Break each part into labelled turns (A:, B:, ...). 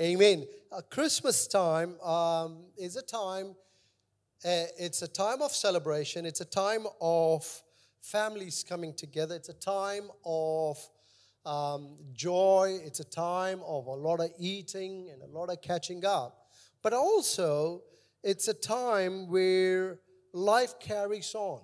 A: Amen. Uh, Christmas time um, is a time, uh, it's a time of celebration, it's a time of families coming together, it's a time of um, joy, it's a time of a lot of eating and a lot of catching up. But also, it's a time where life carries on.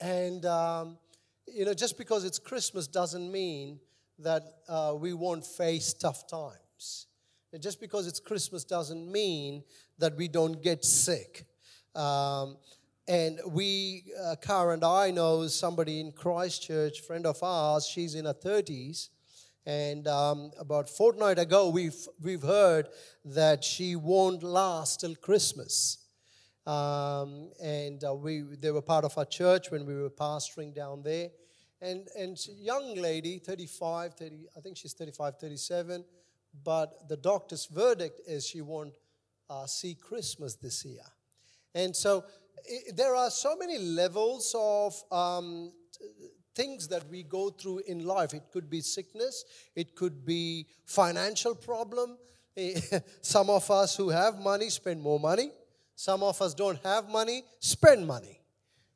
A: And, um, you know, just because it's Christmas doesn't mean that uh, we won't face tough times. And just because it's Christmas doesn't mean that we don't get sick. Um, and we, uh, and I know somebody in Christchurch, friend of ours, she's in her 30s. And um, about fortnight ago, we've, we've heard that she won't last till Christmas. Um, and uh, we, they were part of our church when we were pastoring down there. And, and young lady, 35, 30, I think she's 35, 37, but the doctor's verdict is she won't uh, see Christmas this year. And so it, there are so many levels of um, things that we go through in life. It could be sickness, it could be financial problem. Some of us who have money spend more money. Some of us don't have money, spend money.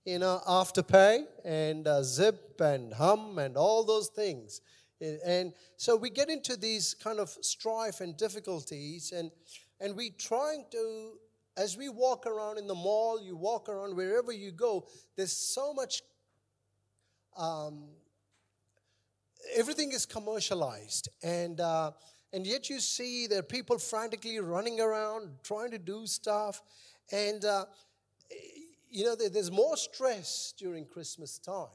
A: You know, Afterpay and uh, Zip and Humm and all those things. And so we get into these kind of strife and difficulties, and, and we trying to, as we walk around in the mall, you walk around wherever you go, there's so much, um, everything is commercialized. And, uh, and yet you see there are people frantically running around trying to do stuff. And, uh, you know, there's more stress during Christmas time.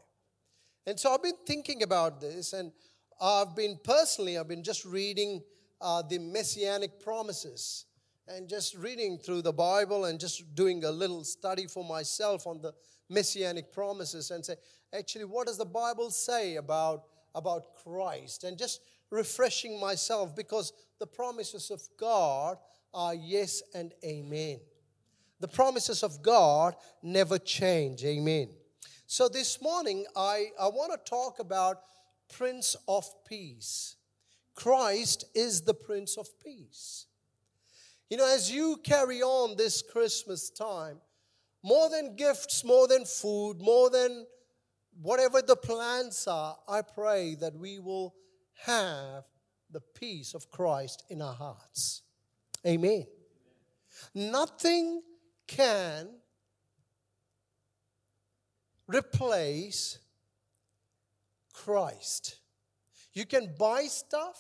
A: And so I've been thinking about this, and I've been personally, I've been just reading uh, the messianic promises and just reading through the Bible and just doing a little study for myself on the messianic promises and say, actually, what does the Bible say about, about Christ? And just refreshing myself because the promises of God are yes and amen. The promises of God never change. Amen. So this morning, I, I want to talk about Prince of Peace. Christ is the Prince of Peace. You know, as you carry on this Christmas time, more than gifts, more than food, more than whatever the plans are, I pray that we will have the peace of Christ in our hearts. Amen. Nothing can replace Christ. You can buy stuff,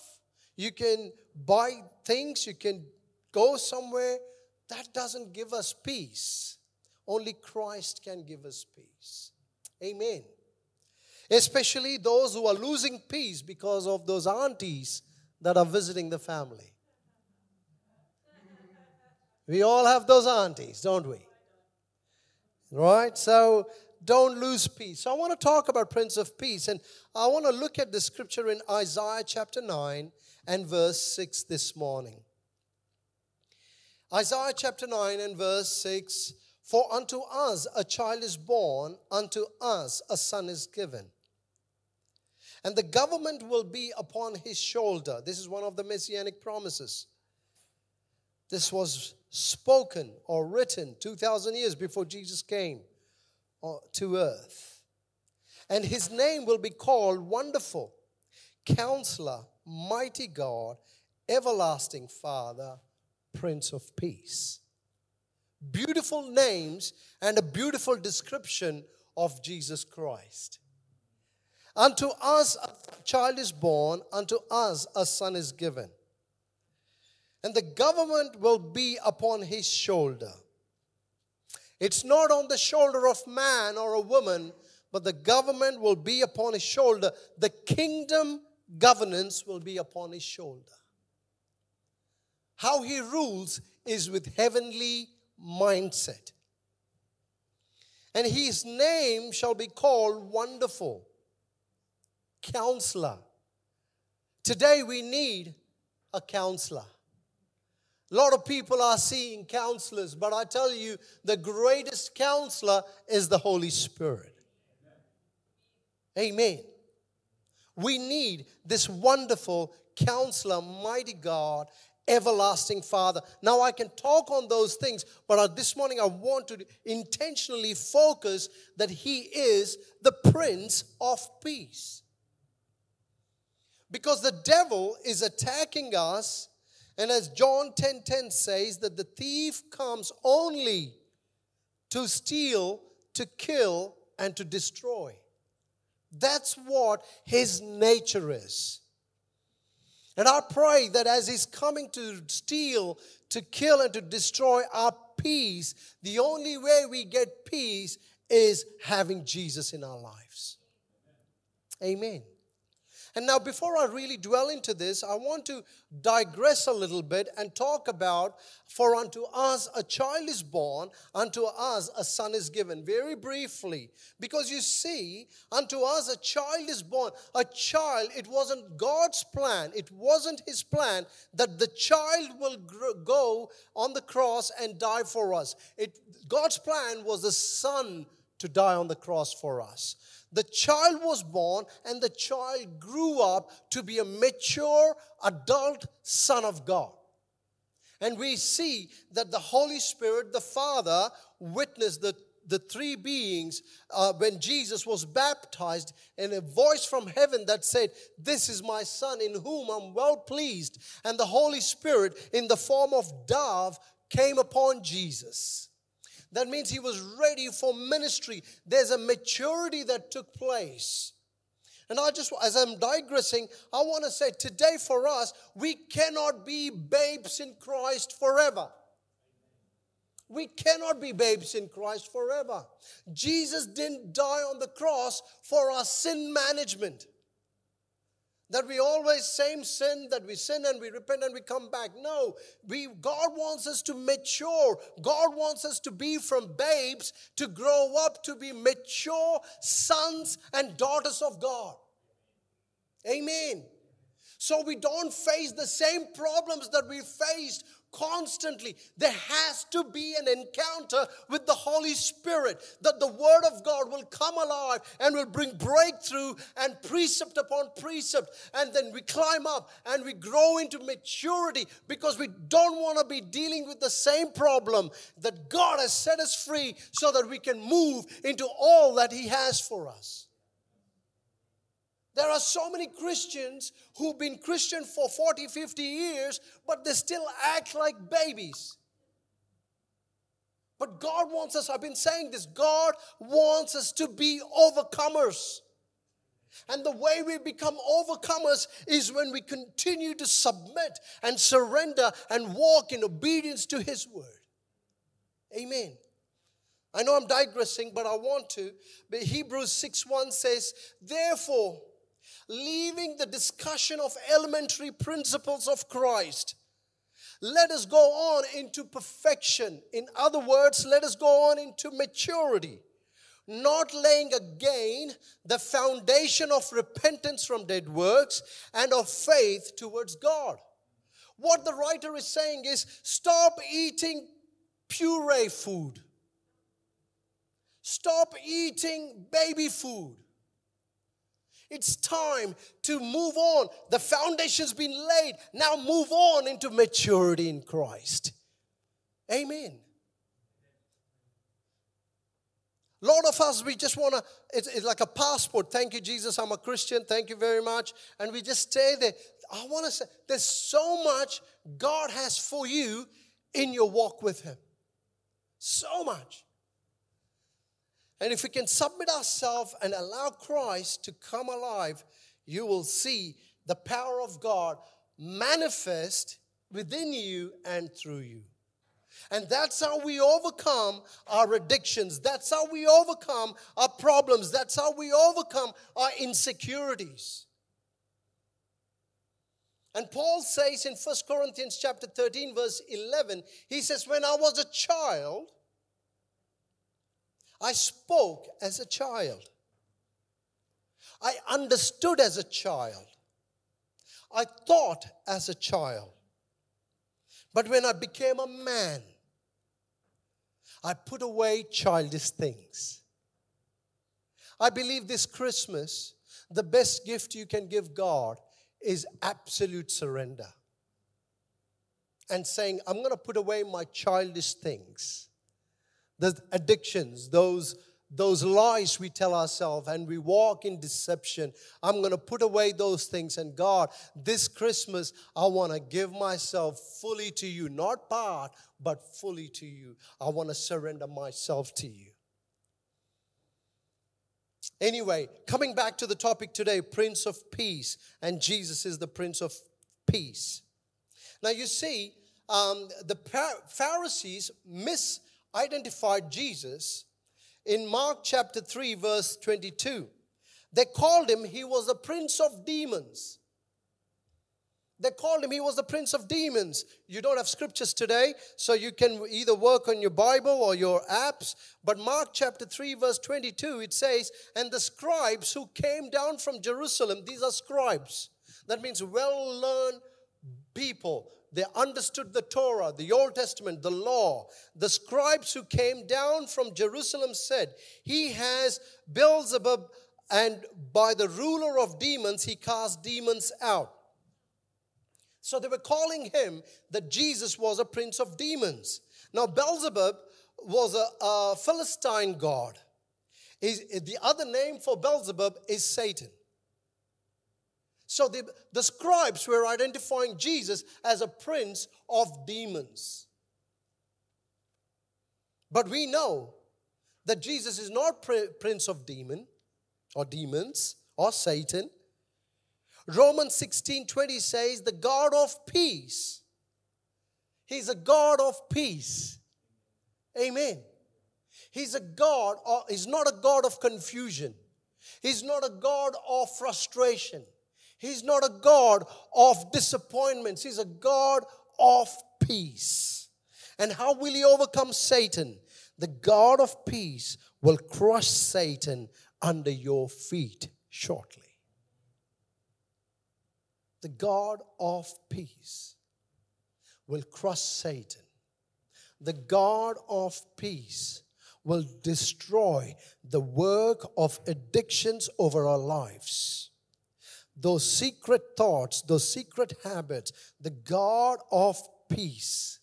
A: you can buy things, you can go somewhere. That doesn't give us peace. Only Christ can give us peace. Amen. Especially those who are losing peace because of those aunties that are visiting the family. We all have those aunties, don't we? Right? So don't lose peace. So I want to talk about Prince of Peace, and I want to look at the scripture in Isaiah chapter 9 and verse 6 this morning. Isaiah chapter 9 and verse 6 For unto us a child is born, unto us a son is given. And the government will be upon his shoulder. This is one of the messianic promises. This was spoken or written 2,000 years before Jesus came to earth. And his name will be called Wonderful, Counselor, Mighty God, Everlasting Father, Prince of Peace. Beautiful names and a beautiful description of Jesus Christ. Unto us a child is born, unto us a son is given and the government will be upon his shoulder. It's not on the shoulder of man or a woman, but the government will be upon his shoulder. The kingdom governance will be upon his shoulder. How he rules is with heavenly mindset. And his name shall be called Wonderful Counselor. Today we need a counselor. A lot of people are seeing counselors, but I tell you, the greatest counselor is the Holy Spirit. Amen. We need this wonderful counselor, mighty God, everlasting Father. Now, I can talk on those things, but this morning I want to intentionally focus that He is the Prince of Peace. Because the devil is attacking us, and as John 10 10 says, that the thief comes only to steal, to kill, and to destroy. That's what his nature is. And I pray that as He's coming to steal, to kill, and to destroy our peace, the only way we get peace is having Jesus in our lives. Amen. And now, before I really dwell into this, I want to digress a little bit and talk about for unto us a child is born, unto us a son is given. Very briefly, because you see, unto us a child is born. A child, it wasn't God's plan, it wasn't His plan that the child will go on the cross and die for us. It, God's plan was the son to die on the cross for us. The child was born, and the child grew up to be a mature adult son of God. And we see that the Holy Spirit, the Father, witnessed the, the three beings uh, when Jesus was baptized, and a voice from heaven that said, This is my Son in whom I'm well pleased. And the Holy Spirit, in the form of dove, came upon Jesus. That means he was ready for ministry. There's a maturity that took place. And I just, as I'm digressing, I want to say today for us, we cannot be babes in Christ forever. We cannot be babes in Christ forever. Jesus didn't die on the cross for our sin management. That we always same sin, that we sin and we repent and we come back. No, we God wants us to mature. God wants us to be from babes to grow up to be mature sons and daughters of God. Amen. So we don't face the same problems that we faced constantly. There has to be an encounter with the Holy Spirit that the Word of God will come alive and will bring breakthrough and precept upon precept. And then we climb up and we grow into maturity because we don't want to be dealing with the same problem that God has set us free so that we can move into all that He has for us. There are so many Christians who've been Christian for 40, 50 years, but they still act like babies. But God wants us, I've been saying this, God wants us to be overcomers. And the way we become overcomers is when we continue to submit and surrender and walk in obedience to His word. Amen. I know I'm digressing, but I want to. But Hebrews 6 1 says, Therefore, leaving the discussion of elementary principles of Christ. Let us go on into perfection. In other words, let us go on into maturity, not laying again the foundation of repentance from dead works and of faith towards God. What the writer is saying is stop eating puree food, stop eating baby food. It's time to move on. The foundation's been laid. Now move on into maturity in Christ. Amen. A lot of us, we just want to, it's, it's, like a passport. Thank you, Jesus, I'm a Christian. Thank you very much. And we just stay there. I want to say, there's so much God has for you in your walk with Him. So much. And if we can submit ourselves and allow Christ to come alive, you will see the power of God manifest within you and through you. And that's how we overcome our addictions. That's how we overcome our problems. That's how we overcome our insecurities. And Paul says in 1 Corinthians chapter 13 verse 11, he says when I was a child, I spoke as a child. I understood as a child. I thought as a child. But when I became a man, I put away childish things. I believe this Christmas, the best gift you can give God is absolute surrender. and saying, I'm going to put away my childish things, the addictions, those, those lies we tell ourselves, and we walk in deception. I'm going to put away those things. And God, this Christmas, I want to give myself fully to you, not part, but fully to you. I want to surrender myself to you. Anyway, coming back to the topic today Prince of Peace, and Jesus is the Prince of Peace. Now, you see, um, the Pharisees misidentified Jesus in Mark chapter 3, verse 22. They called him, he was the prince of demons. They called him, he was the prince of demons. You don't have scriptures today, so you can either work on your Bible or your apps. But Mark chapter 3, verse 22, it says, And the scribes who came down from Jerusalem, these are scribes. That means well learned people. They understood the Torah, the Old Testament, the law. The scribes who came down from Jerusalem said, He has Beelzebub, and by the ruler of demons, he cast demons out. So they were calling him that Jesus was a prince of demons. Now, Beelzebub was a, a Philistine god. The other name for Beelzebub is Satan. So the, the scribes were identifying Jesus as a prince of demons. But we know that Jesus is not prince of demon or demons or Satan. Romans 16 20 says, the God of peace. He's a God of peace. Amen. He's a God, or he's not a God of confusion. He's not a God of frustration. He's not a God of disappointments. He's a God of peace. And how will he overcome Satan? The God of peace will crush Satan under your feet shortly the God of peace will crush Satan. The God of peace will destroy the work of addictions over our lives. Those secret thoughts, those secret habits, the God of peace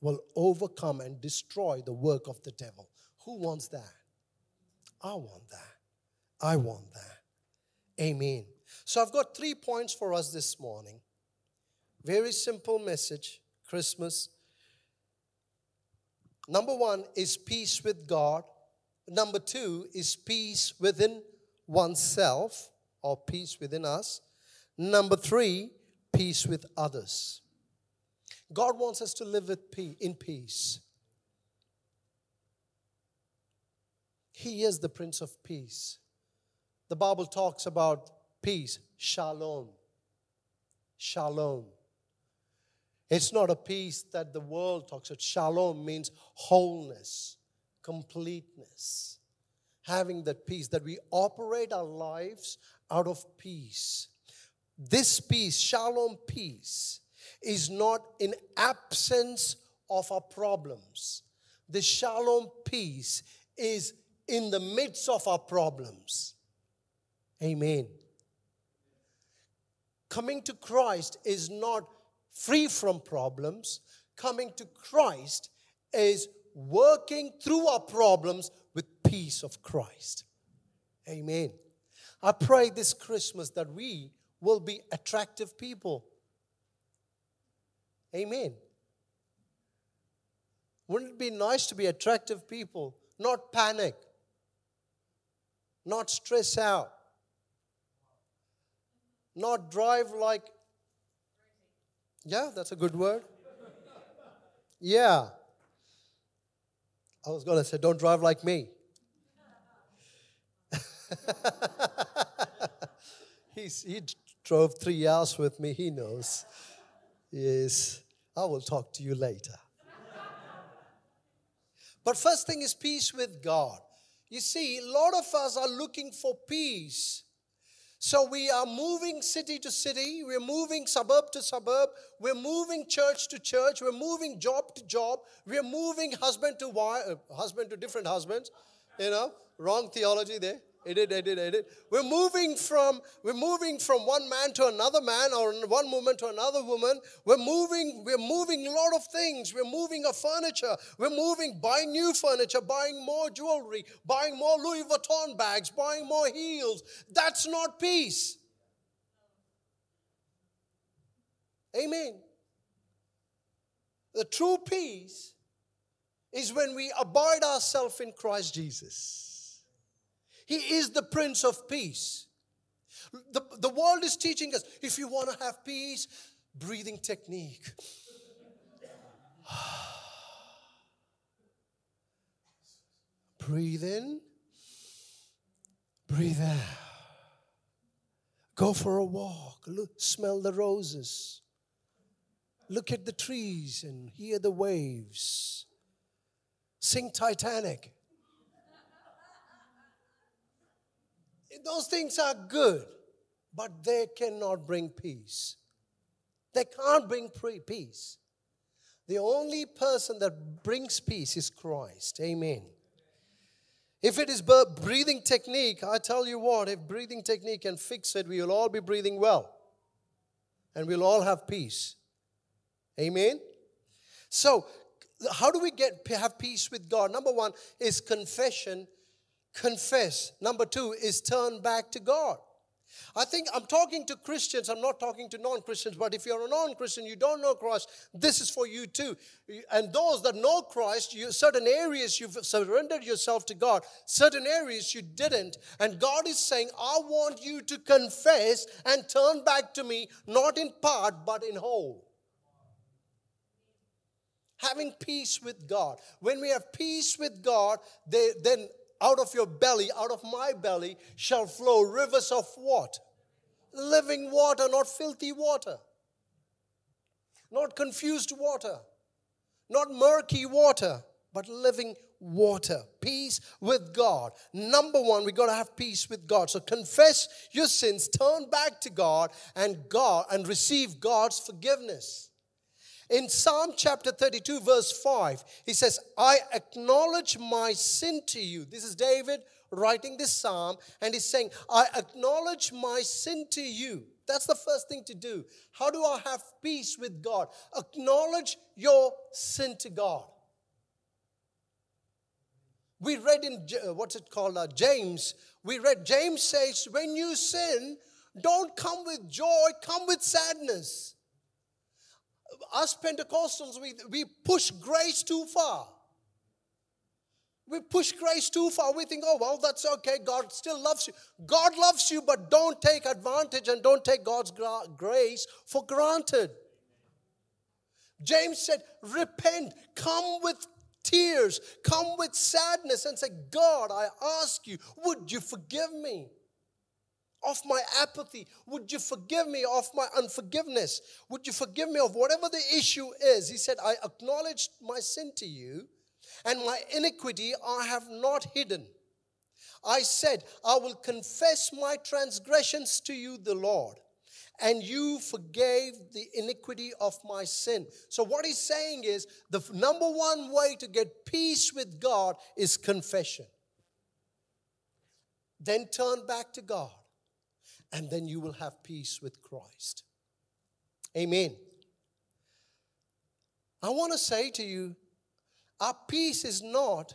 A: will overcome and destroy the work of the devil. Who wants that? I want that. I want that. Amen. So I've got three points for us this morning. Very simple message Christmas. Number one is peace with God. Number two is peace within oneself or peace within us. Number three, peace with others. God wants us to live with peace, in peace. He is the Prince of Peace. The Bible talks about peace. Shalom. Shalom. It's not a peace that the world talks about. Shalom means wholeness, completeness. Having that peace, that we operate our lives out of peace. This peace, shalom peace, is not in absence of our problems. The shalom peace is in the midst of our problems. Amen coming to Christ is not free from problems. Coming to Christ is working through our problems with peace of Christ. Amen. I pray this Christmas that we will be attractive people. Amen. Wouldn't it be nice to be attractive people? Not panic, not stress out, not drive like. Yeah, that's a good word. Yeah. I was going to say, don't drive like me. He's, he drove three hours with me, he knows. Yes, I will talk to you later. but first thing is peace with God. You see, a lot of us are looking for peace so we are moving city to city, we're moving suburb to suburb, we're moving church to church, we're moving job to job, we're moving husband to wife, uh, husband to different husbands. You know, wrong theology there. It did, it did, it did. We're moving from we're moving from one man to another man or one woman to another woman. We're moving, we're moving a lot of things. We're moving our furniture. We're moving, buying new furniture, buying more jewelry, buying more Louis Vuitton bags, buying more heels. That's not peace. Amen. The true peace is when we abide ourselves in Christ Jesus. He is the Prince of Peace. The, the world is teaching us if you want to have peace, breathing technique. breathe in, breathe out. Go for a walk, look, smell the roses. Look at the trees and hear the waves. Sing Titanic. Those things are good, but they cannot bring peace. They can't bring peace. The only person that brings peace is Christ. Amen. If it is breathing technique, I tell you what, if breathing technique can fix it, we will all be breathing well. And we'll all have peace. Amen. So, how do we get have peace with God? Number 1 is confession, confess. Number 2 is turn back to God. I think I'm talking to Christians, I'm not talking to non Christians, but if you're a non Christian, you don't know Christ, this is for you too. And those that know Christ, you, certain areas you've surrendered yourself to God, certain areas you didn't. And God is saying, I want you to confess and turn back to me, not in part, but in whole having peace with God. When we have peace with God, they, then out of your belly, out of my belly, shall flow rivers of what? Living water, not filthy water, not confused water, not murky water, but living water. Peace with God. Number one, we got to have peace with God. So confess your sins, turn back to God, and God and receive God's forgiveness. In Psalm chapter 32, verse 5, he says, I acknowledge my sin to you. This is David writing this psalm, and he's saying, I acknowledge my sin to you. That's the first thing to do. How do I have peace with God? Acknowledge your sin to God. We read in, uh, what's it called, uh, James, we read, James says, when you sin, don't come with joy, come with sadness us Pentecostals, we, we push grace too far. We push grace too far. We think, oh, well, that's okay. God still loves you. God loves you, but don't take advantage and don't take God's gra- grace for granted. James said, repent, come with tears, come with sadness, and say, God, I ask you, would you forgive me? Of my apathy? Would you forgive me of my unforgiveness? Would you forgive me of whatever the issue is? He said, I acknowledged my sin to you, and my iniquity I have not hidden. I said, I will confess my transgressions to you, the Lord, and you forgave the iniquity of my sin. So, what he's saying is the number one way to get peace with God is confession. Then turn back to God and then you will have peace with Christ. Amen. I want to say to you, our peace is not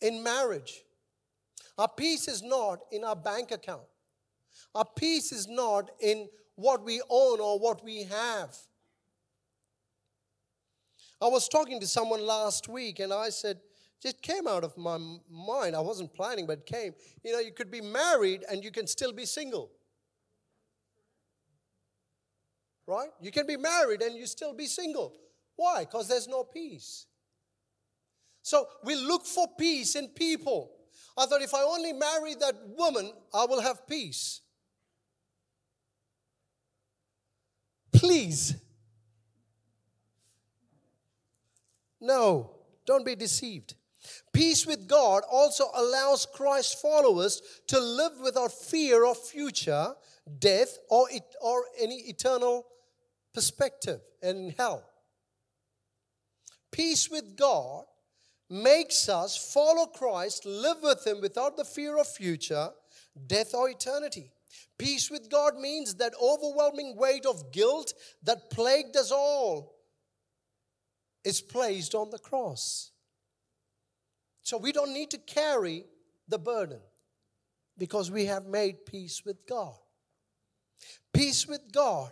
A: in marriage. Our peace is not in our bank account. Our peace is not in what we own or what we have. I was talking to someone last week and I said, just came out of my mind. I wasn't planning, but it came. You know, you could be married and you can still be single. Right? You can be married and you still be single. Why? Because there's no peace. So we look for peace in people. I thought if I only marry that woman, I will have peace. Please. No, don't be deceived. Peace with God also allows Christ's followers to live without fear of future death or, it, or any eternal perspective in hell. Peace with God makes us follow Christ, live with Him without the fear of future, death, or eternity. Peace with God means that overwhelming weight of guilt that plagued us all is placed on the cross. So we don't need to carry the burden because we have made peace with God. Peace with God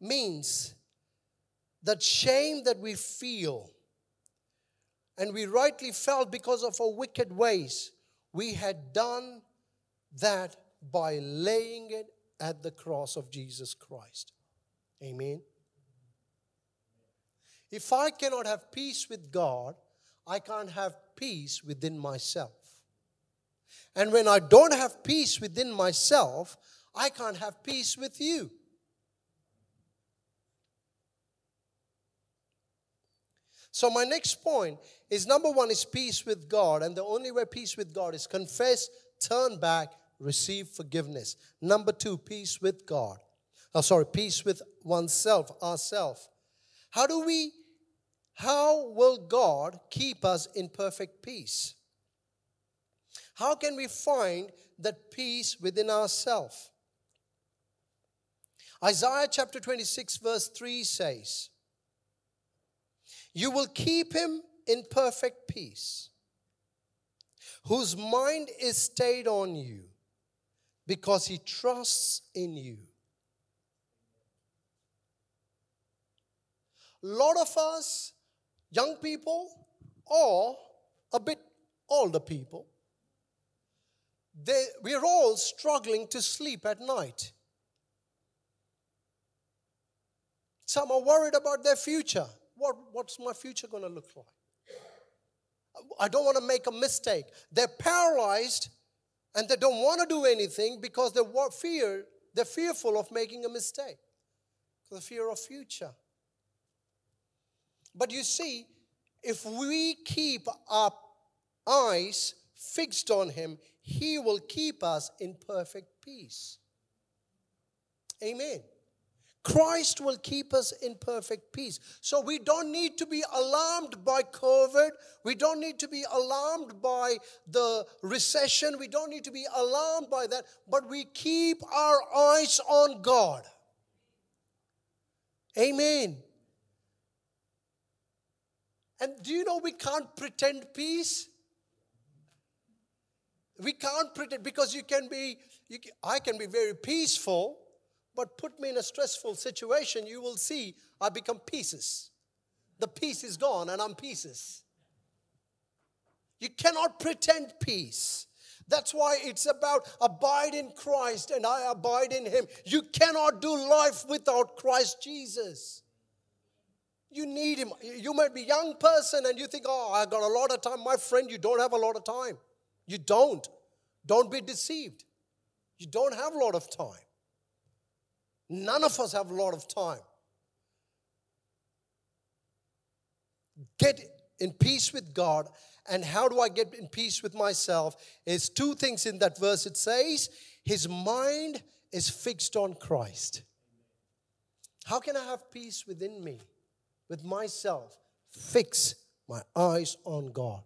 A: means that shame that we feel and we rightly felt because of our wicked ways, we had done that by laying it at the cross of Jesus Christ. Amen. If I cannot have peace with God, I can't have peace within myself. And when I don't have peace within myself, I can't have peace with you. So, my next point is number one is peace with God. And the only way peace with God is confess, turn back, receive forgiveness. Number two, peace with God. Oh, sorry, peace with oneself, ourself. How do we, how will God keep us in perfect peace? How can we find that peace within ourselves? Isaiah chapter 26, verse 3 says, You will keep him in perfect peace, whose mind is stayed on you because he trusts in you. A lot of us, young people, or a bit older people, they, we're all struggling to sleep at night. Some are worried about their future. What, what's my future going to look like? I don't want to make a mistake. They're paralyzed and they don't want to do anything because they fear, they're fearful of making a mistake. The fear of future. But you see, if we keep our eyes fixed on Him, He will keep us in perfect peace. Amen. Christ will keep us in perfect peace. So we don't need to be alarmed by COVID. We don't need to be alarmed by the recession. We don't need to be alarmed by that. But we keep our eyes on God. Amen. And do you know we can't pretend peace? We can't pretend because you can be, you can, I can be very peaceful but put me in a stressful situation, you will see I become pieces. The peace is gone and I'm pieces. You cannot pretend peace. That's why it's about abide in Christ and I abide in Him. You cannot do life without Christ Jesus. You need Him. You might be a young person and you think, oh, I got a lot of time. My friend, you don't have a lot of time. You don't. Don't be deceived. You don't have a lot of time. None of us have a lot of time. Get in peace with God. And how do I get in peace with myself? Is two things in that verse. It says, His mind is fixed on Christ. How can I have peace within me, with myself? Fix my eyes on God.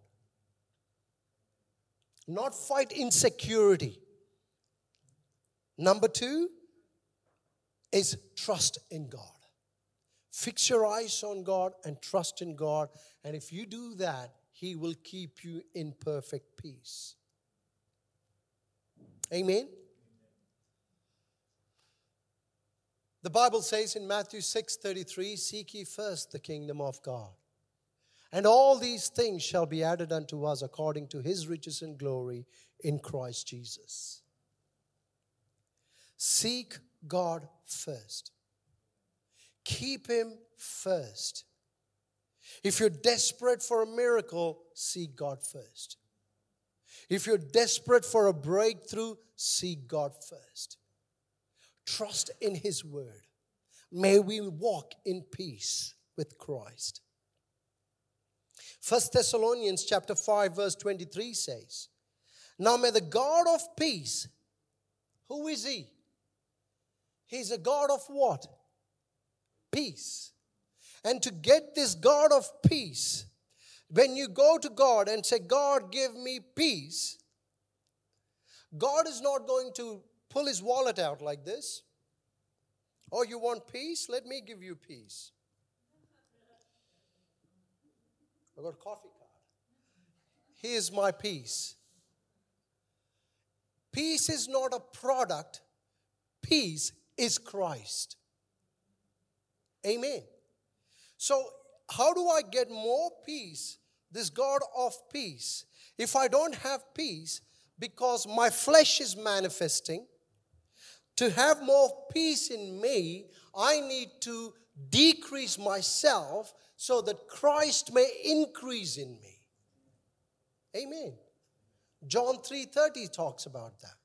A: Not fight insecurity. Number two, is trust in God. Fix your eyes on God and trust in God. And if you do that, He will keep you in perfect peace. Amen. The Bible says in Matthew 6:33, "Seek ye first the kingdom of God, and all these things shall be added unto us according to his riches and glory in Christ Jesus." Seek God first. Keep Him first. If you're desperate for a miracle, seek God first. If you're desperate for a breakthrough, seek God first. Trust in His word. May we walk in peace with Christ. First Thessalonians chapter 5 verse 23 says, "Now may the God of peace, who is he? He's a God of what? Peace. And to get this God of peace, when you go to God and say, God, give me peace, God is not going to pull his wallet out like this. Oh, you want peace? Let me give you peace. I got a coffee card. Here's my peace. Peace is not a product, peace is Christ. Amen. So, how do I get more peace? This God of peace. If I don't have peace, because my flesh is manifesting, to have more peace in me, I need to decrease myself so that Christ may increase in me. Amen. John 3:30 talks about that.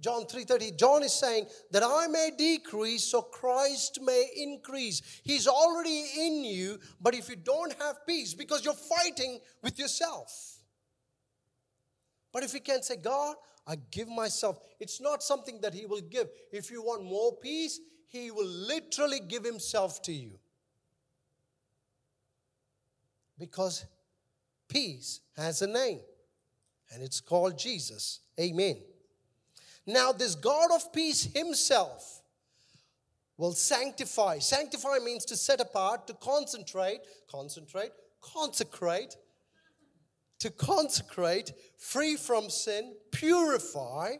A: John 3:30 John is saying that I may decrease so Christ may increase. He's already in you, but if you don't have peace because you're fighting with yourself. But if you can say God, I give myself. It's not something that he will give. If you want more peace, he will literally give himself to you. Because peace has a name and it's called Jesus. Amen. Now, this God of peace himself will sanctify. Sanctify means to set apart, to concentrate, concentrate, consecrate, to consecrate, free from sin, purify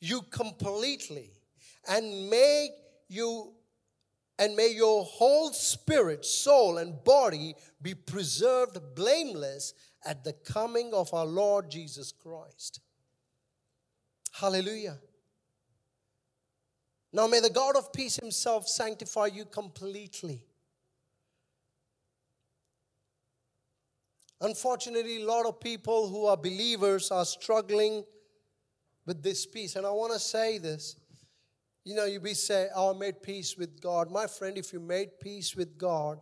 A: you completely, and make you and may your whole spirit, soul, and body be preserved blameless at the coming of our Lord Jesus Christ. Hallelujah. Now may the God of peace himself sanctify you completely. Unfortunately, a lot of people who are believers are struggling with this peace. And I want to say this. You know, you be say, oh, I made peace with God. My friend, if you made peace with God,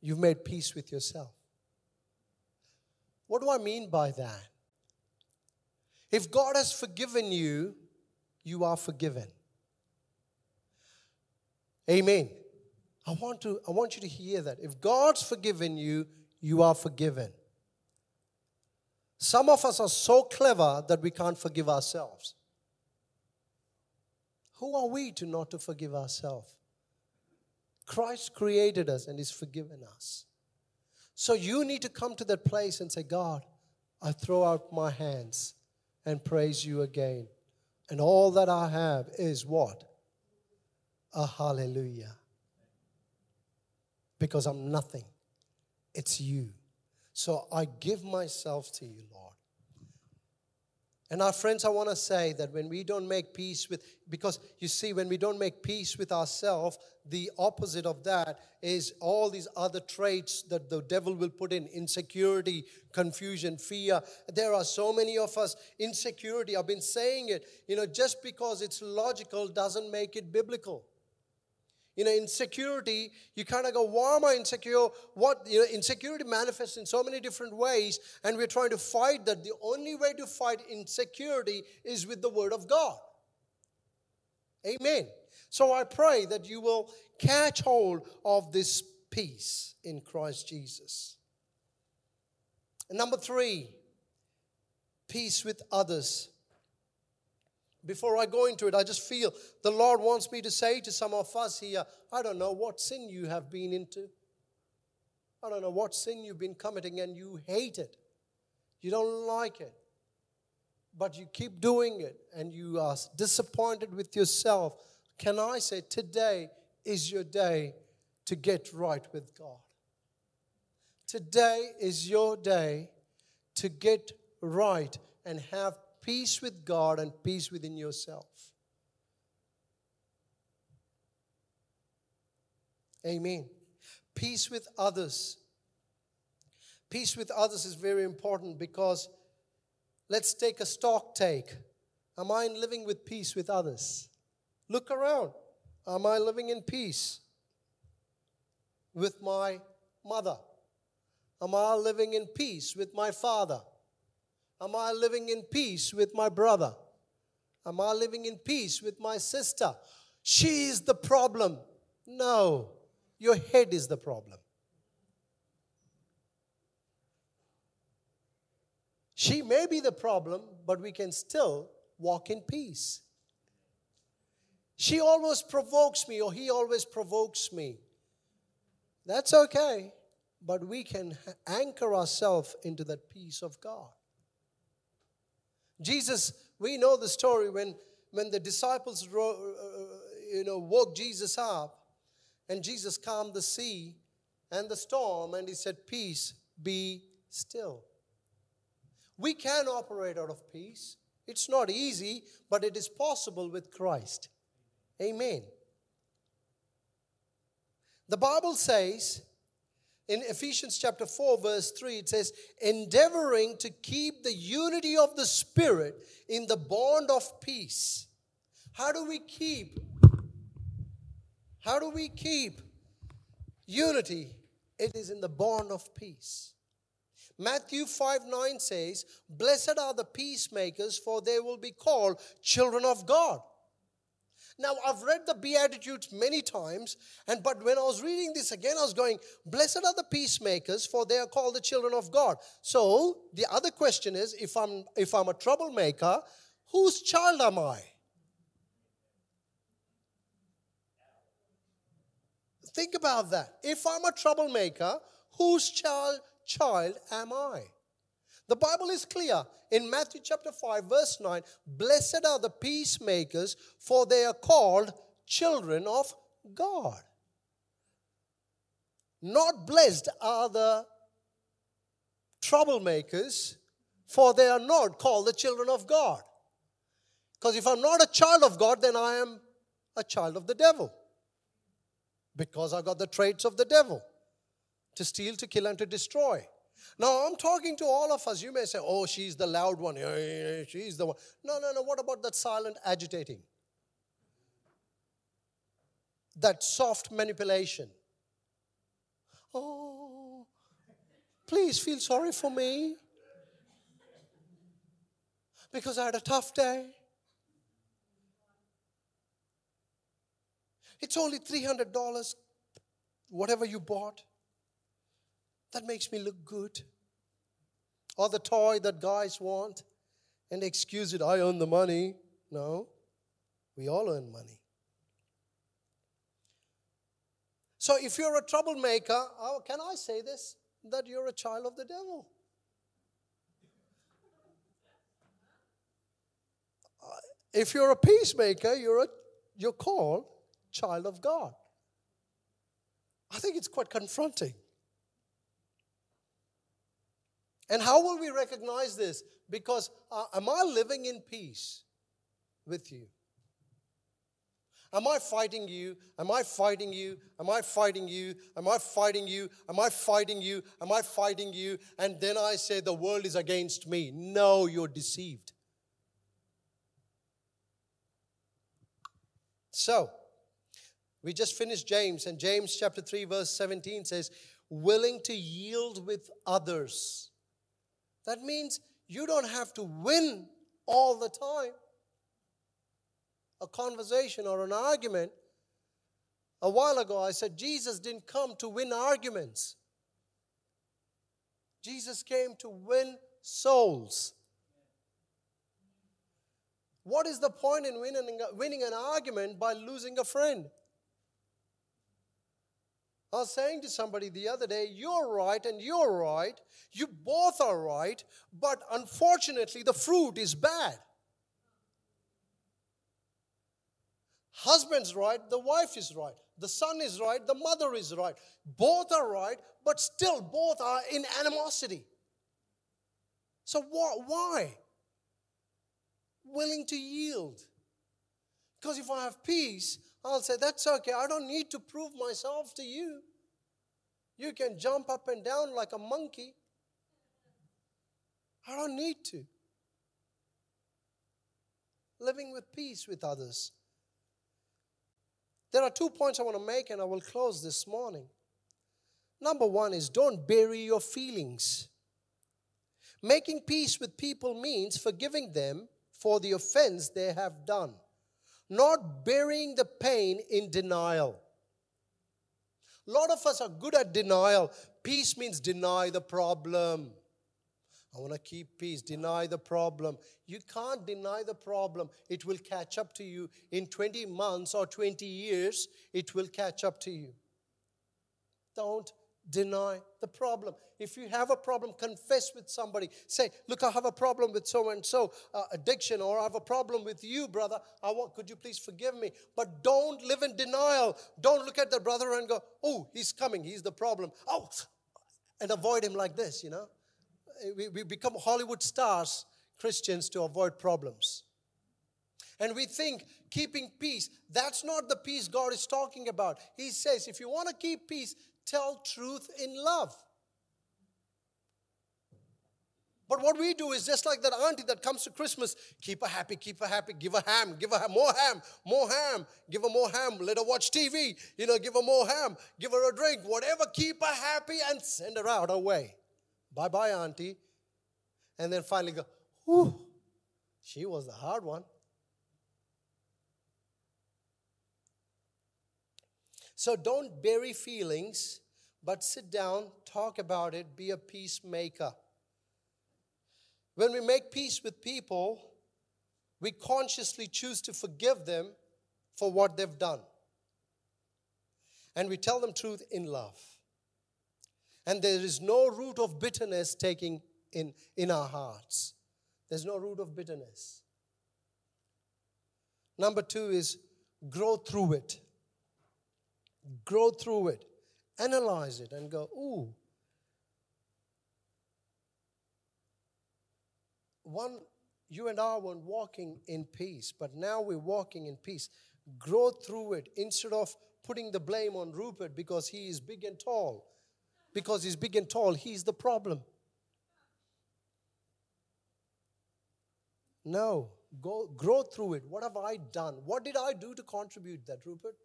A: you've made peace with yourself. What do I mean by that? If God has forgiven you, you are forgiven. Amen. I want to I want you to hear that. If God's forgiven you, you are forgiven. Some of us are so clever that we can't forgive ourselves. Who are we to not to forgive ourselves? Christ created us and is forgiven us. So you need to come to that place and say, God, I throw out my hands and praise you again. And all that I have is what? A hallelujah. Because I'm nothing, it's you. So I give myself to you, Lord. And our friends, I want to say that when we don't make peace with, because you see, when we don't make peace with ourselves, the opposite of that is all these other traits that the devil will put in insecurity, confusion, fear. There are so many of us, insecurity. I've been saying it, you know, just because it's logical doesn't make it biblical. You know, insecurity, you kind of go, why am I insecure? What, you know, insecurity manifests in so many different ways, and we're trying to fight that. The only way to fight insecurity is with the Word of God. Amen. So I pray that you will catch hold of this peace in Christ Jesus. And number three, peace with others before I go into it, I just feel the Lord wants me to say to some of us here, I don't know what sin you have been into. I don't know what sin you've been committing and you hate it. You don't like it. But you keep doing it and you are disappointed with yourself. Can I say, today is your day to get right with God? Today is your day to get right and have peace with God and peace within yourself. Amen. Peace with others. Peace with others is very important because let's take a stock take. Am I living with peace with others? Look around. Am I living in peace with my mother? Am I living in peace with my father? Am I living in peace with my brother? Am I living in peace with my sister? She is the problem. No, your head is the problem. She may be the problem, but we can still walk in peace. She always provokes me, or he always provokes me. That's okay, but we can anchor ourselves into that peace of God. Jesus, we know the story when, when the disciples uh, you know, woke Jesus up and Jesus calmed the sea and the storm and he said, Peace, be still. We can operate out of peace. It's not easy, but it is possible with Christ. Amen. The Bible says in Ephesians chapter 4, verse 3, it says, endeavoring to keep the unity of the Spirit in the bond of peace. How do we keep? How do we keep unity? It is in the bond of peace. Matthew 5 9 says, Blessed are the peacemakers, for they will be called children of God. Now, I've read the Beatitudes many times, and but when I was reading this again, I was going, Blessed are the peacemakers, for they are called the children of God. So the other question is, if I'm if I'm a troublemaker, whose child am I? Think about that. If I'm a troublemaker, whose child child am I? The Bible is clear in Matthew chapter 5, verse 9 Blessed are the peacemakers, for they are called children of God. Not blessed are the troublemakers, for they are not called the children of God. Because if I'm not a child of God, then I am a child of the devil. Because I got the traits of the devil to steal, to kill, and to destroy. Now, I'm talking to all of us. You may say, oh, she's the loud one. She's the one. No, no, no. What about that silent agitating? That soft manipulation. Oh, please feel sorry for me because I had a tough day. It's only $300, whatever you bought. That makes me look good. Or the toy that guys want and excuse it, I earn the money. No, we all earn money. So if you're a troublemaker, oh, can I say this? That you're a child of the devil. Uh, if you're a peacemaker, you're, a, you're called child of God. I think it's quite confronting. And how will we recognize this? Because uh, am I living in peace with you? Am I fighting you? Am I fighting you? Am I fighting you? Am I fighting you? Am I fighting you? Am I fighting you? And then I say the world is against me. No, you're deceived. So, we just finished James, and James chapter 3, verse 17 says, willing to yield with others that means you don't have to win all the time. A conversation or an argument. A while ago, I said Jesus didn't come to win arguments, Jesus came to win souls. What is the point in winning, winning an argument by losing a friend? I was saying to somebody the other day, you're right and you're right. You both are right, but unfortunately, the fruit is bad. Husband's right, the wife is right. The son is right, the mother is right. Both are right, but still both are in animosity. So, why? Willing to yield. Because if I have peace, I'll say, That's okay. I don't need to prove myself to you. You can jump up and down like a monkey. I don't need to. Living with peace with others. There are two points I want to make, and I will close this morning. Number one is don't bury your feelings. Making peace with people means forgiving them for the offense they have done not burying the pain in denial. A lot of us are good at denial. Peace means deny the problem. I want to keep peace, deny the problem. You can't deny the problem. It will catch up to you in 20 months or 20 years, it will catch up to you. Don't deny the problem. If you have a problem, confess with somebody. Say, "Look, I have a problem with so and so addiction, or I have a problem with you, brother. I want. Could you please forgive me?" But don't live in denial. Don't look at the brother and go, "Oh, he's coming. He's the problem." Oh, and avoid him like this. You know, uh, we, we become Hollywood stars, Christians, to avoid problems. And we think keeping peace, that's not the peace God is talking about. He says, if you want to keep peace, tell truth in love. But what we do is just like that auntie that comes to Christmas, keep her happy, keep her happy, give her ham, give her more ham, more ham, give her more ham, let her watch TV, you know, give her more ham, give her a drink, whatever, keep her happy and send her out away. Bye bye, auntie. And then finally go, whew, she was the hard one. So don't bury feelings, but sit down, talk about it, be a peacemaker. When we make peace with people, we consciously choose to forgive them for what they've done. And we tell them truth in love. And there is no root of bitterness taking in, in our hearts. There's no root of bitterness. Number two is grow through it grow through it, analyze it, and go, ooh. One, you and I weren't walking in peace, but now we're walking in peace. Grow through it instead of putting the blame on Rupert because he is big and tall. Because he's big and tall, he's the problem. No, go grow through it. What have I done? What did I do to contribute that, Rupert?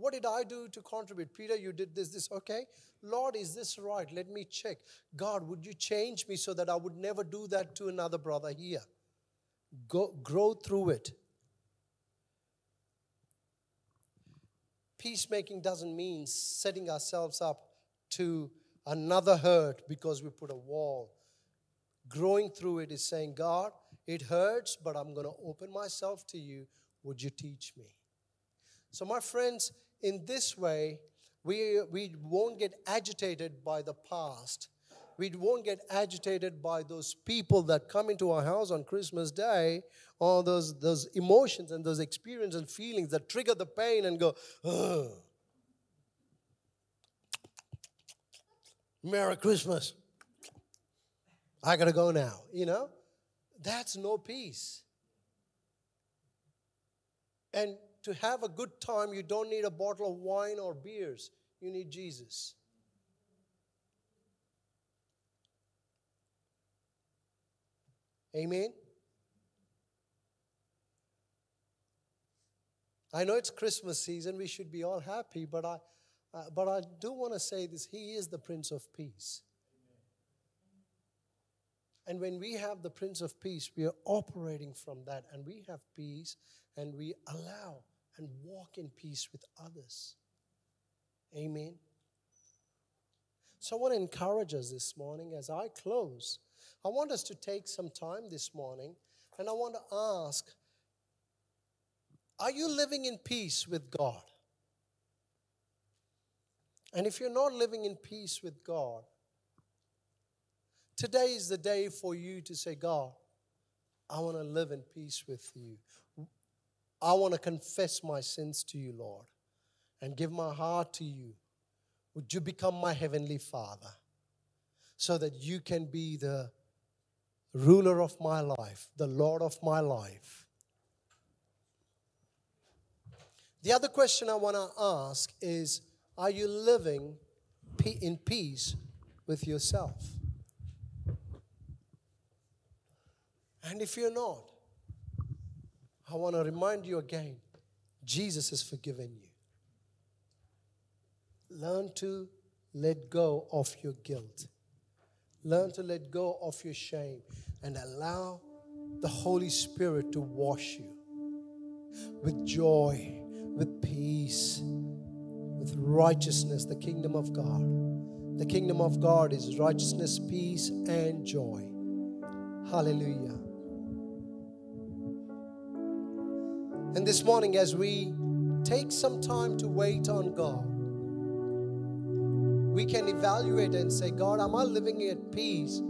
A: What did I do to contribute? Peter, you did this, this. Okay. Lord, is this right? Let me check. God, would you change me so that I would never do that to another brother here? Go, grow through it. Peacemaking doesn't mean setting ourselves up to another hurt because we put a wall. Growing through it is saying, God, it hurts, but I'm going to open myself to you. Would you teach me? So, my friends, in this way, we, we won't get agitated by the past. We won't get agitated by those people that come into our house on Christmas Day, or those, those emotions and those experiences and feelings that trigger the pain and go, Ugh. Merry Christmas. I gotta go now, you know? That's no peace. And to have a good time, you don't need a bottle of wine or beers. You need Jesus. Amen. I know it's Christmas season, we should be all happy, but I, uh, but I do want to say this He is the Prince of Peace. And when we have the Prince of Peace, we are operating from that, and we have peace, and we allow and walk in peace with others. Amen. So I want to encourage us this morning as I close. I want us to take some time this morning and I want to ask Are you living in peace with God? And if you're not living in peace with God, today is the day for you to say, God, I want to live in peace with you. I want to confess my sins to you, Lord, and give my heart to you. Would you become my heavenly Father so that you can be the ruler of my life, the Lord of my life? The other question I want to ask is Are you living in peace with yourself? And if you're not, I want to remind you again Jesus has forgiven you. Learn to let go of your guilt. Learn to let go of your shame and allow the Holy Spirit to wash you with joy, with peace, with righteousness, the kingdom of God. The kingdom of God is righteousness, peace, and joy. Hallelujah. And this morning, as we take some time to wait on God, we can evaluate and say, God, am I living at peace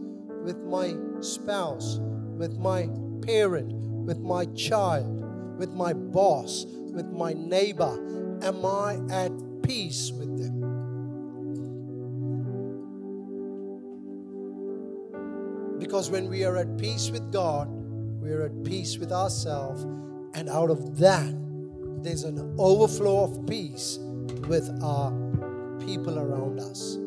A: with my spouse, with my parent, with my child, with my boss, with my neighbor? Am I at peace with them? Because when we are at peace with God, we are at peace with ourselves, and out of that, there's an overflow of peace with our people around us.